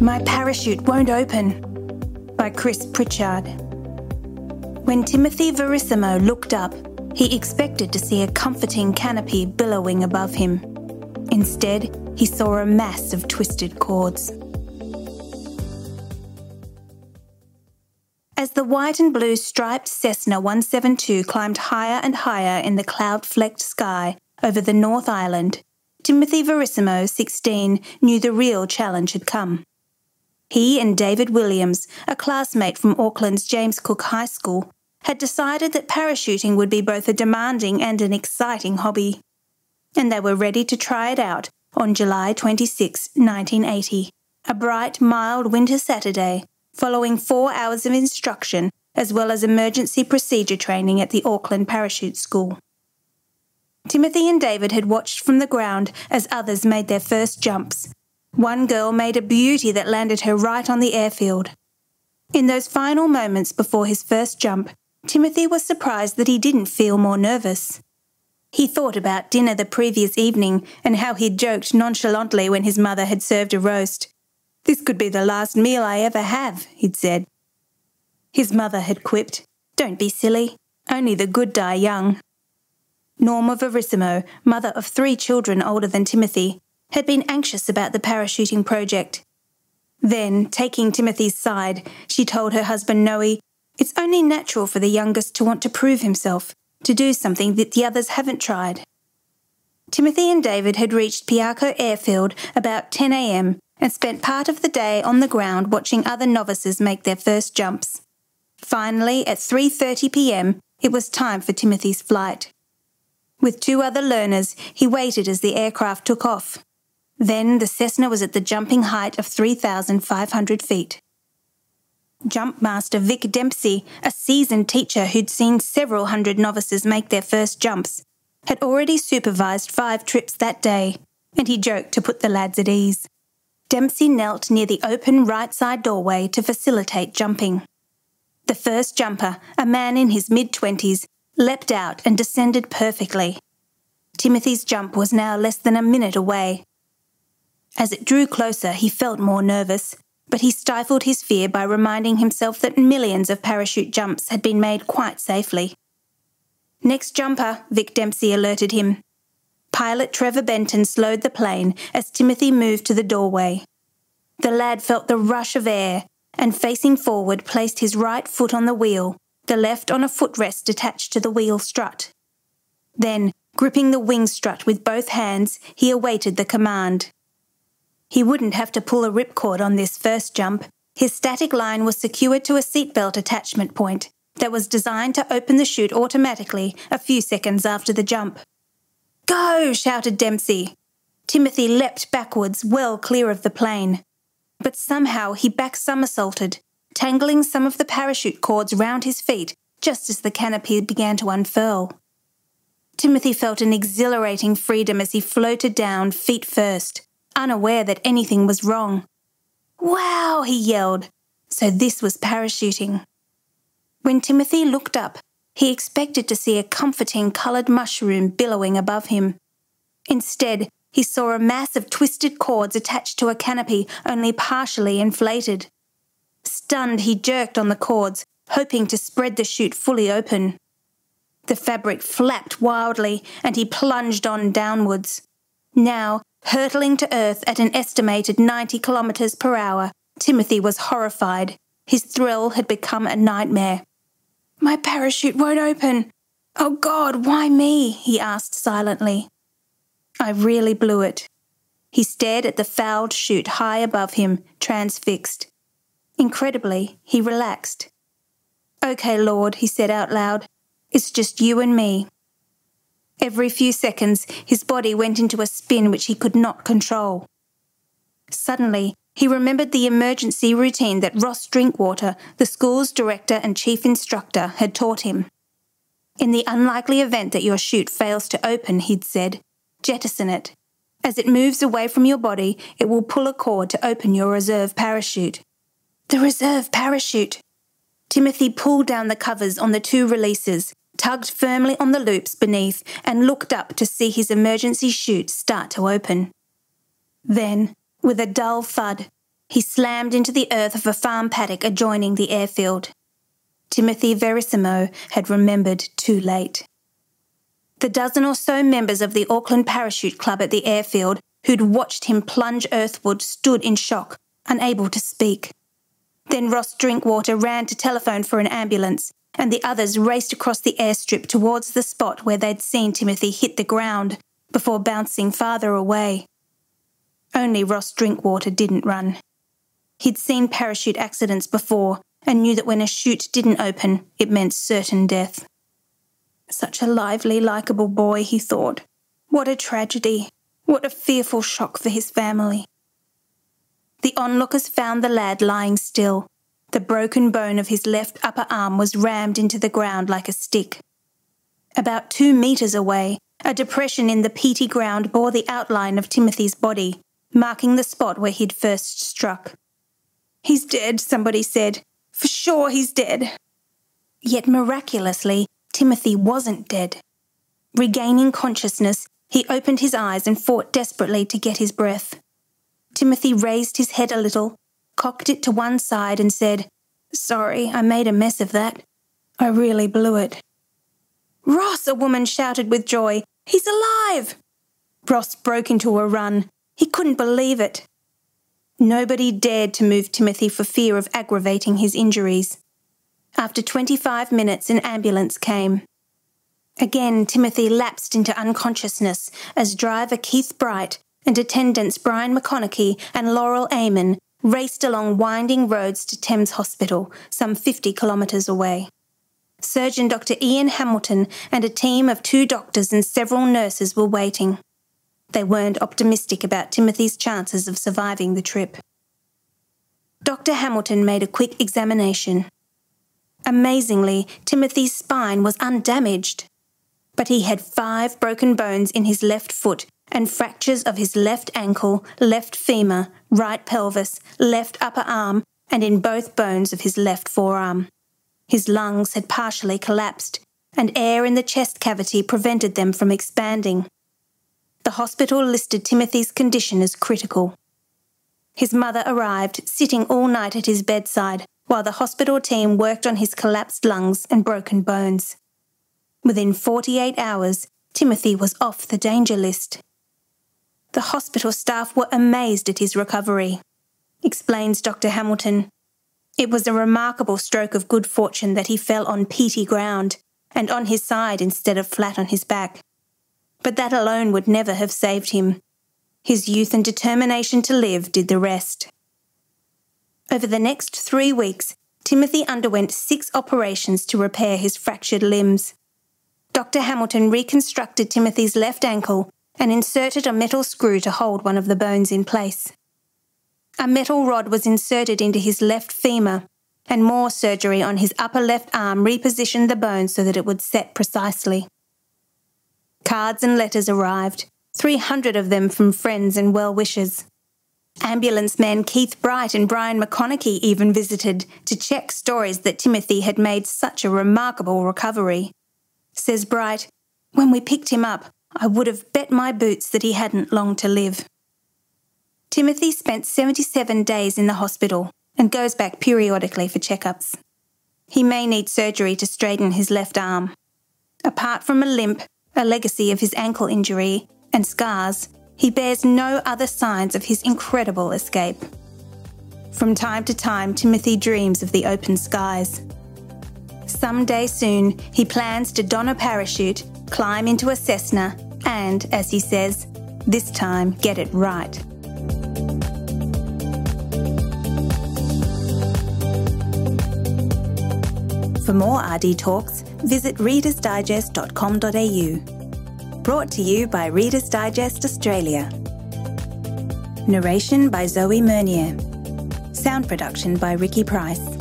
My Parachute Won't Open by Chris Pritchard. When Timothy Verissimo looked up, he expected to see a comforting canopy billowing above him. Instead, he saw a mass of twisted cords. As the white and blue striped Cessna 172 climbed higher and higher in the cloud flecked sky over the North Island, Timothy Verissimo, 16, knew the real challenge had come. He and David Williams, a classmate from Auckland's James Cook High School, had decided that parachuting would be both a demanding and an exciting hobby. And they were ready to try it out on July 26, 1980, a bright, mild winter Saturday, following four hours of instruction as well as emergency procedure training at the Auckland Parachute School. Timothy and David had watched from the ground as others made their first jumps one girl made a beauty that landed her right on the airfield. In those final moments before his first jump, Timothy was surprised that he didn't feel more nervous. He thought about dinner the previous evening and how he'd joked nonchalantly when his mother had served a roast. This could be the last meal I ever have, he'd said. His mother had quipped, Don't be silly. Only the good die young. Norma Verissimo, mother of three children older than Timothy, had been anxious about the parachuting project. Then, taking Timothy's side, she told her husband Noe, It's only natural for the youngest to want to prove himself, to do something that the others haven't tried. Timothy and David had reached Piako Airfield about 10 a.m. and spent part of the day on the ground watching other novices make their first jumps. Finally, at 3:30 p.m., it was time for Timothy's flight. With two other learners, he waited as the aircraft took off. Then the Cessna was at the jumping height of 3,500 feet. Jumpmaster Vic Dempsey, a seasoned teacher who'd seen several hundred novices make their first jumps, had already supervised five trips that day, and he joked to put the lads at ease. Dempsey knelt near the open right side doorway to facilitate jumping. The first jumper, a man in his mid twenties, leapt out and descended perfectly. Timothy's jump was now less than a minute away, as it drew closer, he felt more nervous, but he stifled his fear by reminding himself that millions of parachute jumps had been made quite safely. Next jumper, Vic Dempsey alerted him. Pilot Trevor Benton slowed the plane as Timothy moved to the doorway. The lad felt the rush of air and, facing forward, placed his right foot on the wheel, the left on a footrest attached to the wheel strut. Then, gripping the wing strut with both hands, he awaited the command. He wouldn't have to pull a ripcord on this first jump. His static line was secured to a seatbelt attachment point that was designed to open the chute automatically a few seconds after the jump. Go! shouted Dempsey. Timothy leapt backwards, well clear of the plane. But somehow he back somersaulted, tangling some of the parachute cords round his feet just as the canopy began to unfurl. Timothy felt an exhilarating freedom as he floated down feet first, unaware that anything was wrong. Wow, he yelled. So this was parachuting. When Timothy looked up, he expected to see a comforting coloured mushroom billowing above him. Instead, he saw a mass of twisted cords attached to a canopy only partially inflated. Stunned, he jerked on the cords, hoping to spread the chute fully open. The fabric flapped wildly, and he plunged on downwards. Now, Hurtling to earth at an estimated 90 kilometres per hour, Timothy was horrified. His thrill had become a nightmare. My parachute won't open. Oh God, why me? he asked silently. I really blew it. He stared at the fouled chute high above him, transfixed. Incredibly, he relaxed. Okay, Lord, he said out loud. It's just you and me. Every few seconds, his body went into a spin which he could not control. Suddenly, he remembered the emergency routine that Ross Drinkwater, the school's director and chief instructor, had taught him. In the unlikely event that your chute fails to open, he'd said, jettison it. As it moves away from your body, it will pull a cord to open your reserve parachute. The reserve parachute! Timothy pulled down the covers on the two releases tugged firmly on the loops beneath, and looked up to see his emergency chute start to open. Then, with a dull thud, he slammed into the earth of a farm paddock adjoining the airfield. Timothy Verissimo had remembered too late. The dozen or so members of the Auckland Parachute Club at the airfield who'd watched him plunge earthward stood in shock, unable to speak. Then Ross Drinkwater ran to telephone for an ambulance, and the others raced across the airstrip towards the spot where they'd seen Timothy hit the ground before bouncing farther away. Only Ross Drinkwater didn't run. He'd seen parachute accidents before and knew that when a chute didn't open, it meant certain death. Such a lively, likeable boy, he thought. What a tragedy. What a fearful shock for his family. The onlookers found the lad lying still. The broken bone of his left upper arm was rammed into the ground like a stick. About two metres away, a depression in the peaty ground bore the outline of Timothy's body, marking the spot where he'd first struck. He's dead, somebody said. For sure he's dead. Yet miraculously, Timothy wasn't dead. Regaining consciousness, he opened his eyes and fought desperately to get his breath. Timothy raised his head a little, cocked it to one side, and said, Sorry, I made a mess of that. I really blew it. Ross, a woman shouted with joy. He's alive! Ross broke into a run. He couldn't believe it. Nobody dared to move Timothy for fear of aggravating his injuries. After 25 minutes, an ambulance came. Again, Timothy lapsed into unconsciousness as driver Keith Bright and attendants Brian McConaughey and Laurel Amon raced along winding roads to Thames Hospital, some 50 kilometres away. Surgeon Dr. Ian Hamilton and a team of two doctors and several nurses were waiting. They weren't optimistic about Timothy's chances of surviving the trip. Dr. Hamilton made a quick examination. Amazingly, Timothy's spine was undamaged, but he had five broken bones in his left foot and fractures of his left ankle, left femur, right pelvis, left upper arm, and in both bones of his left forearm. His lungs had partially collapsed, and air in the chest cavity prevented them from expanding the hospital listed Timothy's condition as critical. His mother arrived, sitting all night at his bedside, while the hospital team worked on his collapsed lungs and broken bones. Within 48 hours, Timothy was off the danger list. The hospital staff were amazed at his recovery, explains Dr. Hamilton. It was a remarkable stroke of good fortune that he fell on peaty ground and on his side instead of flat on his back but that alone would never have saved him. His youth and determination to live did the rest. Over the next three weeks, Timothy underwent six operations to repair his fractured limbs. Dr. Hamilton reconstructed Timothy's left ankle and inserted a metal screw to hold one of the bones in place. A metal rod was inserted into his left femur, and more surgery on his upper left arm repositioned the bone so that it would set precisely. Cards and letters arrived, 300 of them from friends and well wishers. Ambulance men Keith Bright and Brian McConaughey even visited to check stories that Timothy had made such a remarkable recovery. Says Bright, When we picked him up, I would have bet my boots that he hadn't long to live. Timothy spent 77 days in the hospital and goes back periodically for checkups. He may need surgery to straighten his left arm. Apart from a limp, a legacy of his ankle injury, and scars, he bears no other signs of his incredible escape. From time to time, Timothy dreams of the open skies. Someday soon, he plans to don a parachute, climb into a Cessna, and, as he says, this time get it right. For more RD Talks, visit readersdigest.com.au. Brought to you by Reader's Digest Australia. Narration by Zoe Mernier. Sound production by Ricky Price.